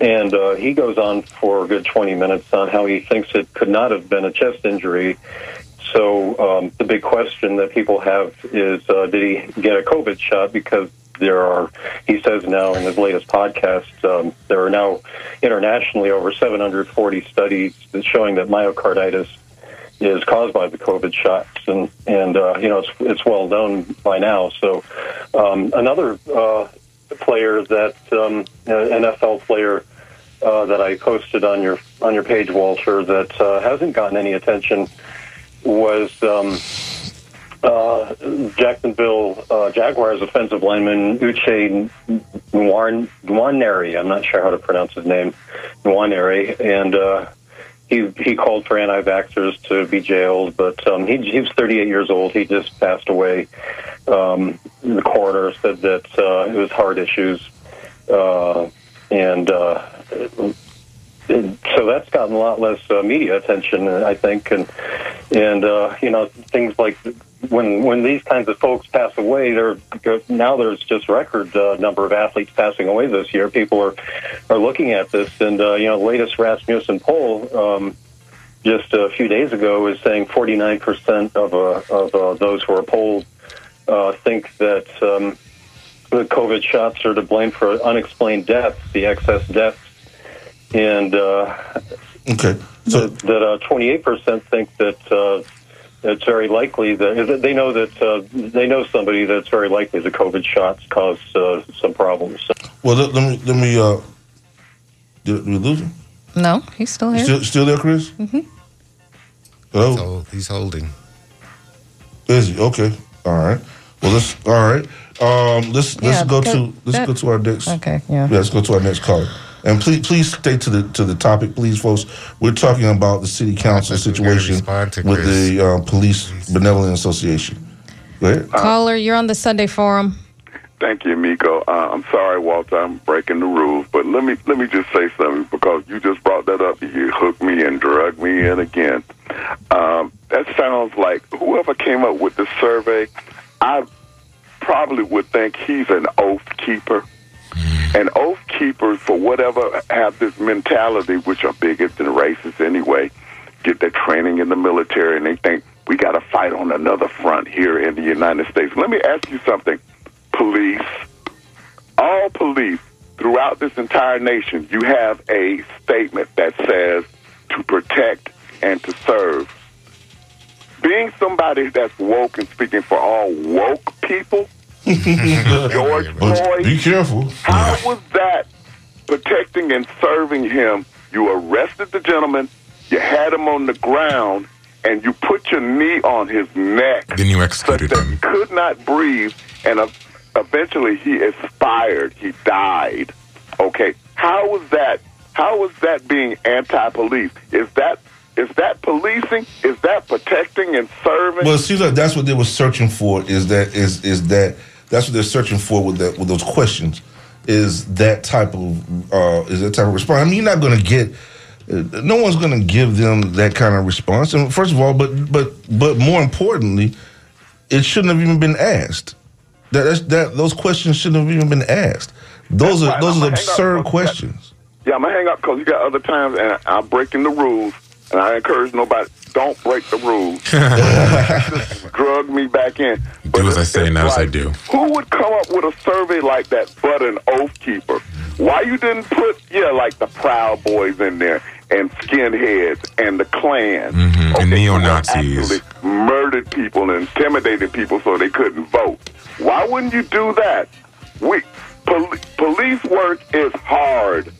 and uh, he goes on for a good 20 minutes on how he thinks it could not have been a chest injury. So um, the big question that people have is, uh, did he get a COVID shot? Because there are, he says now in his latest podcast, um, there are now internationally over 740 studies showing that myocarditis is caused by the COVID shots, and and uh, you know it's it's well known by now. So um, another uh, player that um, NFL player uh, that I posted on your on your page, Walter, that uh, hasn't gotten any attention was um, uh, Jacksonville uh, Jaguars offensive lineman Uche Nwan- Nwaneri. I'm not sure how to pronounce his name, Nwaneri, and uh, he he called for anti-vaxxers to be jailed, but um, he, he was 38 years old. He just passed away. Um, the coroner said that uh, it was heart issues, uh, and uh, so that's gotten a lot less uh, media attention, I think, and and uh, you know things like when when these kinds of folks pass away, there now there's just record uh, number of athletes passing away this year. People are are looking at this, and uh, you know, latest Rasmussen poll um, just a few days ago is saying 49 percent of uh, of uh, those who are polled uh, think that um, the COVID shots are to blame for unexplained deaths, the excess deaths, and uh, okay, so that uh, 28 percent think that. Uh, it's very likely that they know that uh, they know somebody that's very likely the COVID shots cause uh, some problems. Well, let, let me let me. Uh, did, did we lose him? No, he's still here. Still, still there, Chris? hmm Hello. He's holding. Is he okay? All right. Well, let's. All right. Um, let's let's Yeah, go that- to let's that- go to our next. Okay, yeah. let's go to our next caller. And please, please stay to the to the topic, please, folks. We're talking about the city council situation with the uh, police benevolent association. Go ahead. Caller, you're on the Sunday Forum. Thank you, Miko. Uh, I'm sorry, Walter. I'm breaking the rules, but let me let me just say something because you just brought that up. You hooked me and drug me in again. Um, that sounds like whoever came up with the survey. I probably would think he's an oath keeper. Mm. And oath keepers, for whatever, have this mentality, which are bigots and racist anyway, get their training in the military, and they think we got to fight on another front here in the United States. Let me ask you something. Police, all police throughout this entire nation, you have a statement that says to protect and to serve. Being somebody that's woke and speaking for all woke people, George But Floyd, be careful. how was that protecting and serving him? You arrested the gentleman, you had him on the ground, and you put your knee on his neck. Then you executed him. He could not breathe, and eventually he expired. He died. Okay, how was that? How was that being anti-police? Is that is that policing? Is that protecting and serving? Well, see, look, that's what they were searching for. Is that is is that that's what they're searching for with that with those questions? Is that type of uh, is that type of response? I mean, you're not going to get uh, no one's going to give them that kind of response. And first of all, but but but more importantly, it shouldn't have even been asked. That that's, that those questions shouldn't have even been asked. Those That's are right. those I'm are gonna hang up absurd questions. Yeah, I'm gonna hang up because you got other times, and I'm breaking the rules. And I encourage nobody don't break the rules. Drug me back in. Do as I say, not as I do. Who would come up with a survey like that but an oath keeper? Why you didn't put yeah like the Proud Boys in there and skinheads and the Klan Mhm, and neo-Nazis. murdered people and intimidated people so they couldn't vote? Why wouldn't you do that? We pol- police work is hard.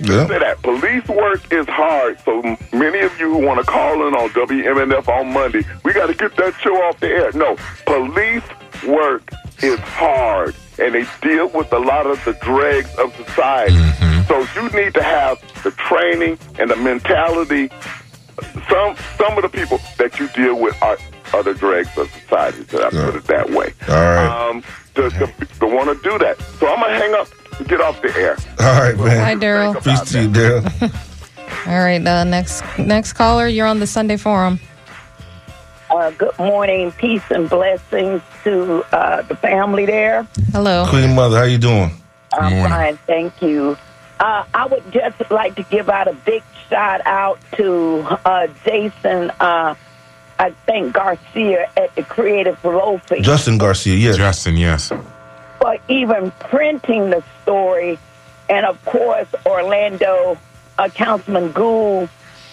Yeah. Say that police work is hard. So many of you who want to call in on WMNF on Monday, we got to get that show off the air. No, police work is hard, and they deal with a lot of the dregs of society. So you need to have the training and the mentality. Some some of the people that you deal with are other dregs of society. So I put it that way. All right. Um, to, to, to want to do that. So I'm gonna hang up and get off the air. All right, man. Hi, Daryl. Peace to you, Daryl. All right, uh, next next caller, you're on the Sunday Forum. Uh, good morning, peace and blessings to uh, the family there. Hello. Queen Mother, how you doing? I'm fine, thank you. Uh, I would just like to give out a big shout out to uh, Jason, uh, I think Garcia at the Creative Loafing Justin Garcia, yes. Justin, yes. for even printing the story, and of course Orlando, uh, Councilman Gudes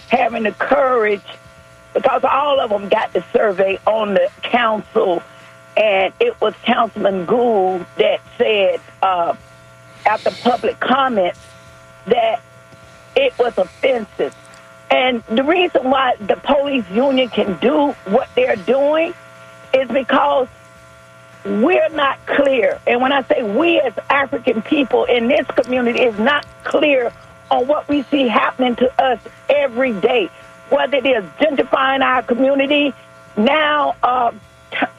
having the courage because all of them got the survey on the council, and it was Councilman Gudes that said uh, after public comments that it was offensive. And the reason why the police union can do what they're doing is because we're not clear. And when I say we as African people in this community is not clear on what we see happening to us every day, whether it is gentrifying our community, now uh,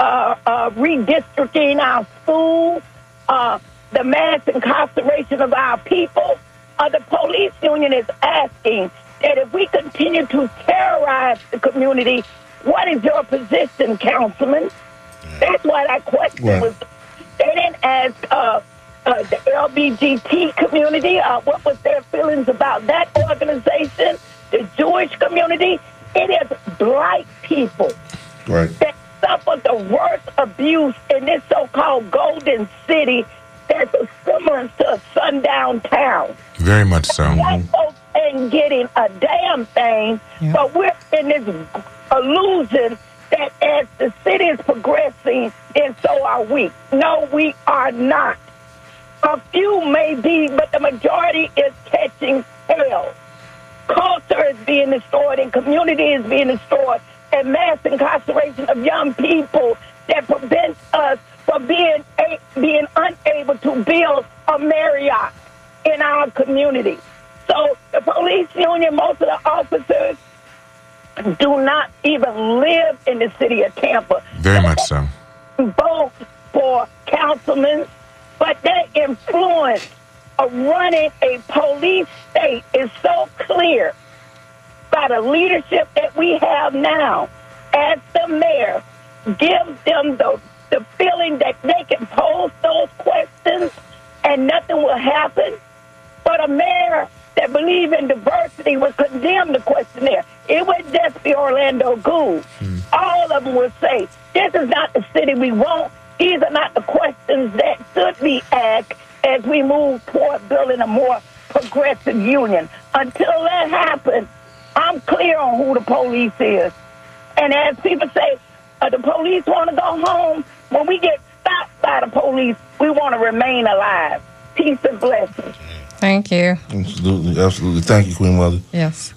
uh, uh, redistricting our schools, uh, the mass incarceration of our people. Uh, the police union is asking that if we continue to terrorize the community, what is your position, councilman? That's why that question was. They didn't ask uh, uh, the LBGT community uh, what was their feelings about that organization, the Jewish community. It is black people Right. that suffer the worst abuse in this so-called golden city that's a semblance to a sundown town. Very much so. White folks ain't getting a damn thing, but we're in this illusion that as the city is progressing, and so are we. No, we are not. A few may be, but the majority is catching hell. Culture is being destroyed and community is being destroyed and mass incarceration of young people that prevents us from being a, being unable to build a Marriott in our community. So the police union, most of the officers do not even live in the city of Tampa. Very much so. Vote for councilmen, but their influence of running a police state is so clear by the leadership that we have now as the mayor gives them the, the feeling that they can pose those questions and nothing will happen. But a mayor that believe in diversity would condemn the questionnaire. It would just be Orlando Gudes. All of them would say, this is not the city we want. These are not the questions that should be asked as we move toward building a more progressive union. Until that happens, I'm clear on who the police is. And as people say, uh, the police want to go home. When we get stopped by the police, we want to remain alive. Peace and blessings. Thank you. Absolutely, absolutely. Thank you, Queen Mother. Yes.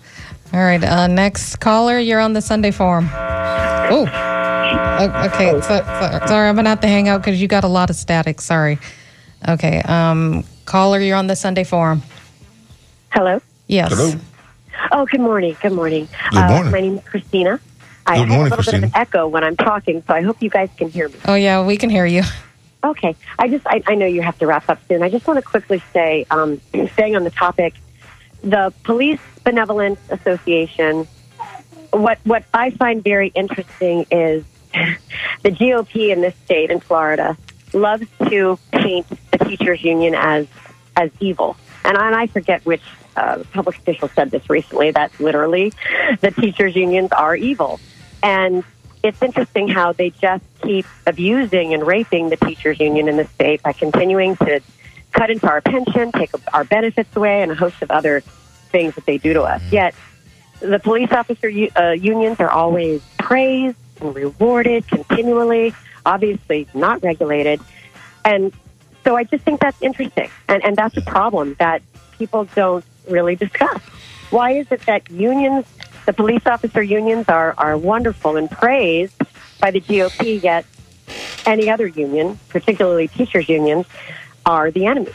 All right. Uh, next caller, you're on the Sunday Forum. Oh. Okay. So, so- sorry, I'm gonna have to hang out because you got a lot of static. Sorry. Okay. Um, caller, you're on the Sunday Forum. Hello. Yes. Hello. Oh, good morning. Good morning. Good morning. Uh, my name is Christina. I Good have a little bit of an echo when I'm talking, so I hope you guys can hear me. Oh yeah, we can hear you. Okay. I just I, I know you have to wrap up soon. I just want to quickly say, um, staying on the topic, the police benevolent association. What what I find very interesting is the GOP in this state in Florida loves to paint the teachers union as as evil. And I, and I forget which uh, public official said this recently that literally the teachers unions are evil. And it's interesting how they just keep abusing and raping the teachers union in the state by continuing to cut into our pension, take our benefits away, and a host of other things that they do to us. Yet the police officer uh, unions are always praised and rewarded continually, obviously not regulated. And so I just think that's interesting. And, and that's a problem that people don't really discuss. Why is it that unions, the police officer unions, are, are wonderful and praised by the GOP, yet any other union, particularly teachers' unions, are the enemy?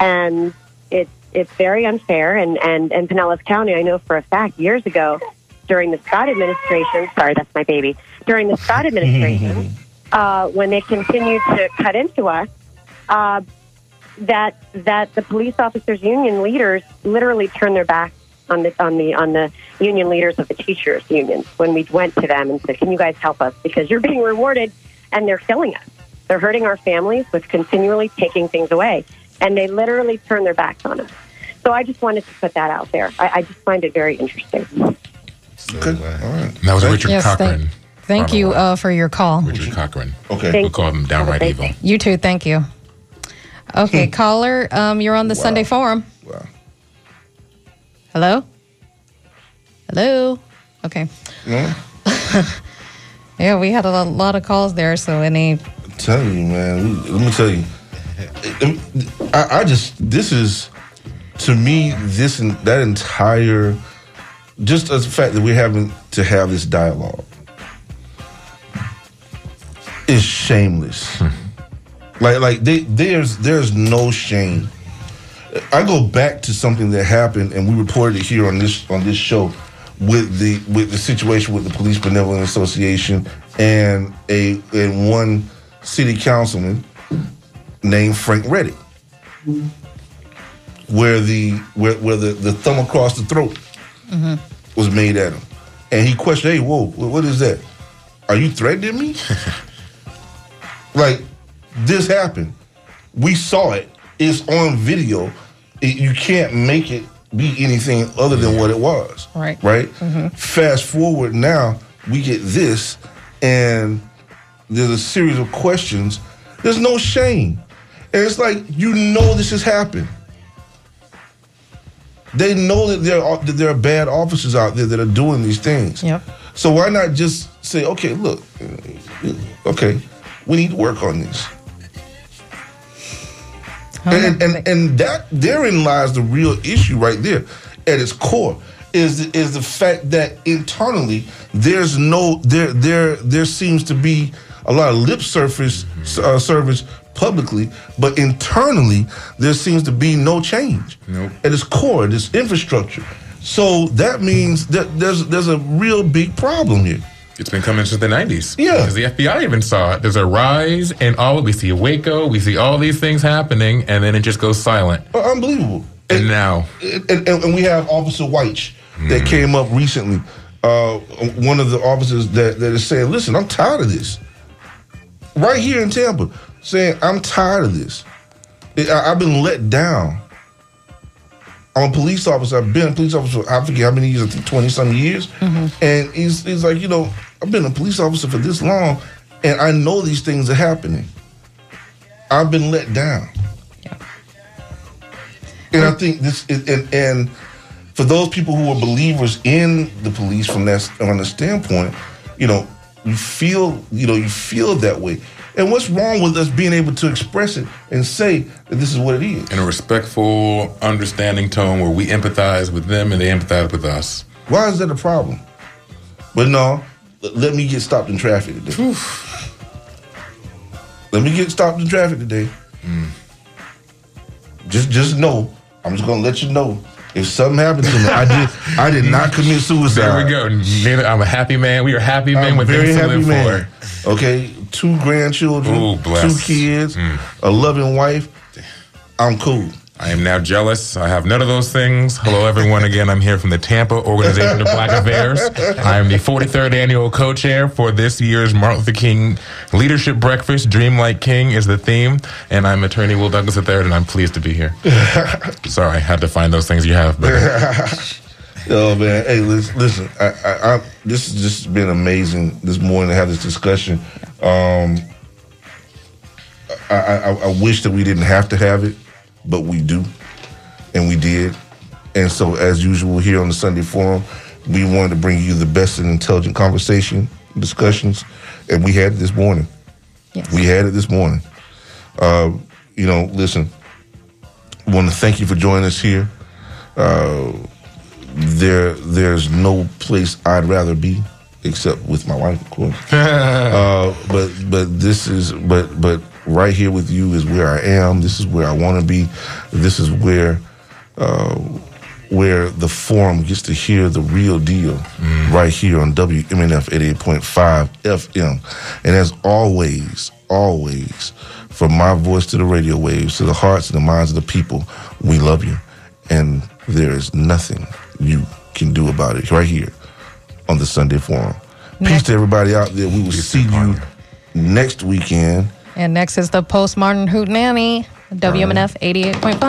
And it's, it's very unfair. And, and, and Pinellas County, I know for a fact, years ago, during the Scott administration, sorry, that's my baby, during the Scott administration, uh, when they continued to cut into us, uh, that that the police officers union leaders literally turned their back on the on the on the union leaders of the teachers unions when we went to them and said, "Can you guys help us because you're being rewarded and they're killing us. They're hurting our families with continually taking things away." And they literally turn their backs on us. So I just wanted to put that out there. I, I just find it very interesting. Okay. All right. That was Richard Yes, Cochran. thank, thank you uh, for your call. Richard Cochran. Okay. thank we call him downright evil. You too. Thank you. Okay, caller, um, you're on the Sunday Forum. Wow. Hello. Hello. Okay. Yeah. Yeah, we had a lot of calls there. So any telling you, man. Let me tell you. I, I just this is to me this and that entire just as the fact that we're having to have this dialogue is shameless. like like they, there's there's no shame. I go back to something that happened and we reported it here on this on this show with the with the situation with the Police Benevolent Association and a and one city councilman named Frank Reddick, where the where, where the, the thumb across the throat mm-hmm. was made at him, and he questioned, "Hey, whoa, what is that? Are you threatening me?" like this happened. We saw it. It's on video. It- you can't make it be anything other than what it was. Right. Right. Mm-hmm. Fast forward now, we get this, and there's a series of questions. There's no shame, and it's like you know this has happened. They know that there are that there are bad officers out there that are doing these things. Yep. So why not just say, okay, look, okay, we need to work on this. And, and and that therein lies the real issue right there, at its core, is is the fact that internally there's no there there there seems to be a lot of lip surface uh, service publicly, but internally there seems to be no change at its core, this infrastructure. So that means that there's there's a real big problem here. It's been coming since the 90s. Yeah. Because the FBI even saw it. There's a rise in all, we see Waco, we see all these things happening, and then it just goes silent. Uh, unbelievable. And now, and, and, and we have Officer White that came up recently. Uh, one of the officers that, that is saying, "Listen, I'm tired of this." Right here in Tampa, saying, "I'm tired of this. I, I've been let down." I'm a police officer. I've been a police officer. For, I forget how many years. I think twenty some years. And he's, he's like, you know, I've been a police officer for this long, and I know these things are happening. I've been let down. And I think this, is, and, and for those people who are believers in the police from that on the standpoint, you know, you feel, you know, you feel that way. And what's wrong with us being able to express it and say that this is what it is? in a respectful, understanding tone where we empathize with them and they empathize with us. Why is that a problem? But no, l- let me get stopped in traffic today. Let me get stopped in traffic today. Mm. Just, just know. I'm just gonna let you know. If something happened to me, I did, I did not commit suicide. There we go. I'm a happy man. We are happy men I'm with very things to happy live man. for. Okay, two grandchildren, Ooh, two kids, mm. a loving wife. I'm cool. I am now jealous. I have none of those things. Hello, everyone. Again, I'm here from the Tampa Organization of Black Affairs. I am the 43rd annual co-chair for this year's Martin Luther King Leadership Breakfast. Dream Like King is the theme, and I'm attorney Will Douglas III, and I'm pleased to be here. Sorry, I had to find those things you have. But Oh man, hey, listen, listen I, I, I, this has just been amazing this morning to have this discussion. Um, I, I, I wish that we didn't have to have it, but we do, and we did. And so, as usual, here on the Sunday Forum, we wanted to bring you the best and intelligent conversation discussions, and we had it this morning. We had it this morning. Uh, you know, listen, want to thank you for joining us here. Uh, there, there's no place I'd rather be except with my wife, of course. uh, but but this is but but right here with you is where I am. This is where I want to be. This is where uh, where the forum gets to hear the real deal right here on WMNF 88.5 FM. And as always, always, from my voice to the radio waves, to the hearts and the minds of the people, we love you. And there is nothing you can do about it right here on the Sunday Forum. Peace to everybody out there. We will see you next weekend. And next is the Postmodern Hootenanny, WMNF 88.5.